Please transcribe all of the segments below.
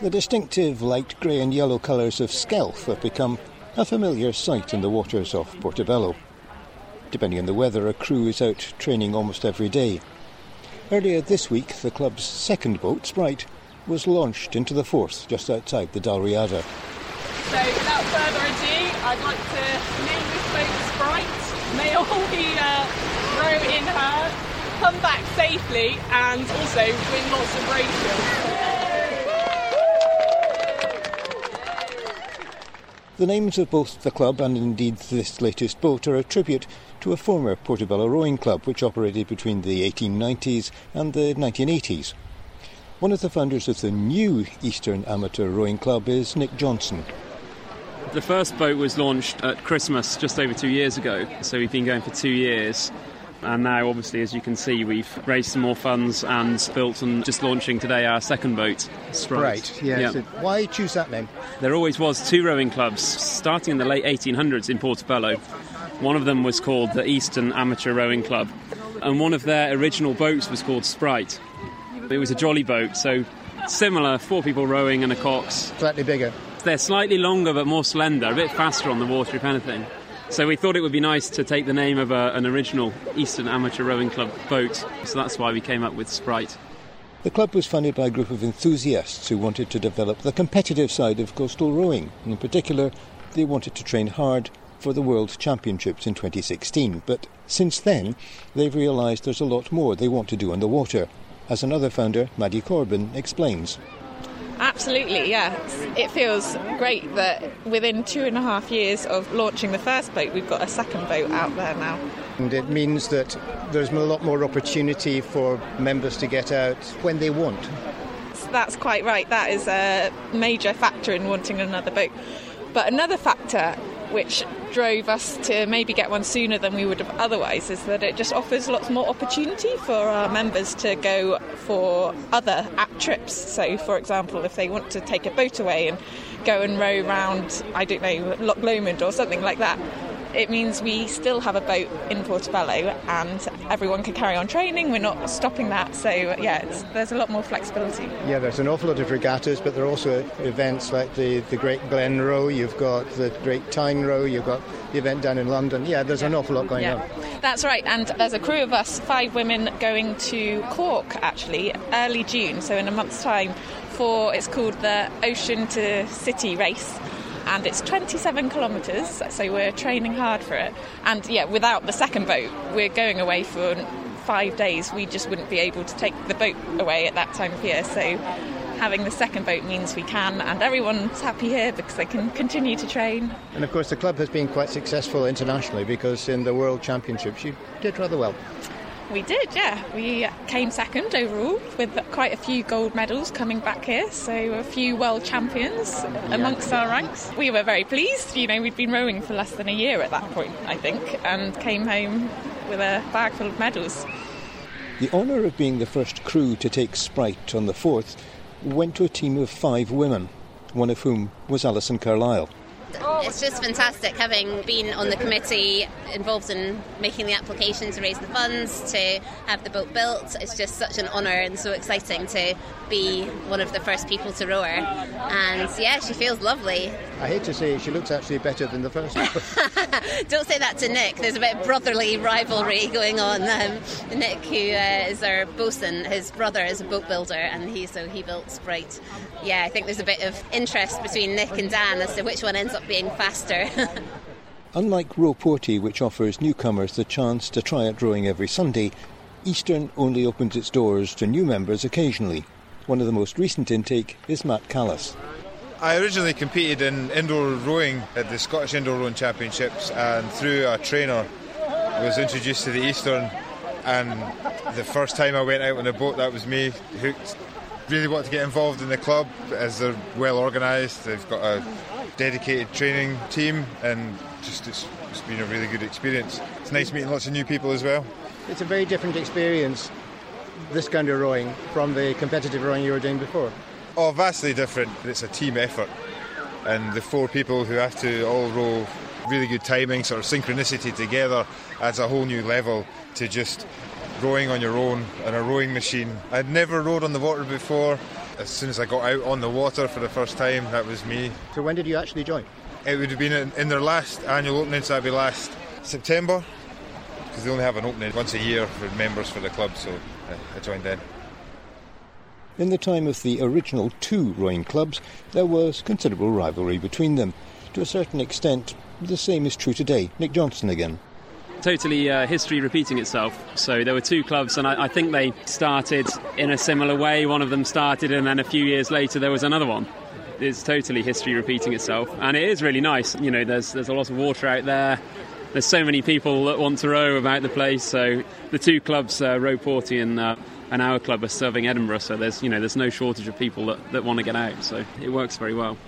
The distinctive light grey and yellow colours of Skelf have become a familiar sight in the waters off Portobello. Depending on the weather, a crew is out training almost every day. Earlier this week, the club's second boat, Sprite, was launched into the Forth just outside the Dalriada. So without further ado, I'd like to name this boat Sprite. May all we uh, row in her, come back safely, and also win lots of races. The names of both the club and indeed this latest boat are a tribute to a former Portobello rowing club which operated between the 1890s and the 1980s. One of the founders of the new Eastern Amateur Rowing Club is Nick Johnson. The first boat was launched at Christmas just over two years ago, so we've been going for two years. And now, obviously, as you can see, we've raised some more funds and built and just launching today our second boat, Sprite. Right, yeah. Yeah. So why choose that name? There always was two rowing clubs starting in the late 1800s in Portobello. One of them was called the Eastern Amateur Rowing Club, and one of their original boats was called Sprite. It was a jolly boat, so similar, four people rowing and a cox. Slightly bigger. They're slightly longer but more slender, a bit faster on the water, if anything. So we thought it would be nice to take the name of a, an original Eastern Amateur Rowing Club boat, so that's why we came up with Sprite. The club was funded by a group of enthusiasts who wanted to develop the competitive side of coastal rowing. In particular, they wanted to train hard for the World Championships in 2016. But since then, they've realised there's a lot more they want to do on the water. As another founder, Maddie Corbin, explains. Absolutely, yeah. It feels great that within two and a half years of launching the first boat, we've got a second boat out there now. And it means that there's a lot more opportunity for members to get out when they want. That's quite right. That is a major factor in wanting another boat. But another factor which drove us to maybe get one sooner than we would have otherwise is that it just offers lots more opportunity for our members to go for other app trips. So, for example, if they want to take a boat away and go and row round, I don't know, Loch Lomond or something like that, it means we still have a boat in Portobello and everyone can carry on training. We're not stopping that. So, yeah, it's, there's a lot more flexibility. Yeah, there's an awful lot of regattas, but there are also events like the, the Great Glen Row, you've got the Great Tyne Row, you've got the event down in London. Yeah, there's an awful lot going yeah. on. That's right, and there's a crew of us, five women, going to Cork actually early June, so in a month's time, for it's called the Ocean to City race. And it's 27 kilometres, so we're training hard for it. And yeah, without the second boat, we're going away for five days. We just wouldn't be able to take the boat away at that time of year. So having the second boat means we can, and everyone's happy here because they can continue to train. And of course, the club has been quite successful internationally because in the World Championships you did rather well. We did, yeah. We came second overall with quite a few gold medals coming back here, so a few world champions amongst our ranks. We were very pleased. You know, we'd been rowing for less than a year at that point, I think, and came home with a bag full of medals. The honour of being the first crew to take Sprite on the Forth went to a team of five women, one of whom was Alison Carlisle. Oh, it's just fantastic having been on the committee involved in making the application to raise the funds, to have the boat built. It's just such an honour and so exciting to be one of the first people to row her. And yeah, she feels lovely. I hate to say it, she looks actually better than the first one. Don't say that to Nick. There's a bit of brotherly rivalry going on. Um, Nick, who uh, is our bosun, his brother is a boat builder, and he so he built Sprite. Yeah, I think there's a bit of interest between Nick and Dan as to which one ends up being faster. Unlike Row Porty, which offers newcomers the chance to try out rowing every Sunday, Eastern only opens its doors to new members occasionally. One of the most recent intake is Matt Callis. I originally competed in indoor rowing at the Scottish Indoor Rowing Championships, and through a trainer, was introduced to the Eastern. And the first time I went out on a boat, that was me hooked. Really wanted to get involved in the club as they're well organised. They've got a dedicated training team, and just it's, it's been a really good experience. It's nice meeting lots of new people as well. It's a very different experience, this kind of rowing, from the competitive rowing you were doing before. Oh, vastly different. It's a team effort, and the four people who have to all row really good timing, sort of synchronicity together, adds a whole new level to just rowing on your own on a rowing machine. I'd never rowed on the water before. As soon as I got out on the water for the first time, that was me. So when did you actually join? It would have been in, their last annual opening, so that'd be last September, because they only have an opening once a year for members for the club, so I joined then. In the time of the original two rowing clubs, there was considerable rivalry between them. To a certain extent, the same is true today. Nick Johnson again. Totally uh, history repeating itself. So there were two clubs, and I, I think they started in a similar way. One of them started, and then a few years later, there was another one it's totally history repeating itself, and it is really nice. You know, there's there's a lot of water out there. There's so many people that want to row about the place. So the two clubs, uh, Row Porty and uh, and our club, are serving Edinburgh. So there's you know there's no shortage of people that, that want to get out. So it works very well.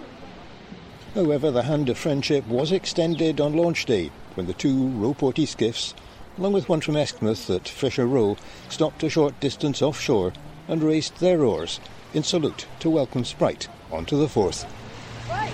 However, the hand of friendship was extended on launch day when the two Row Porty skiffs, along with one from Eskmuthe at Fisher Row, stopped a short distance offshore and raised their oars in salute to welcome Sprite onto the Forth. Right,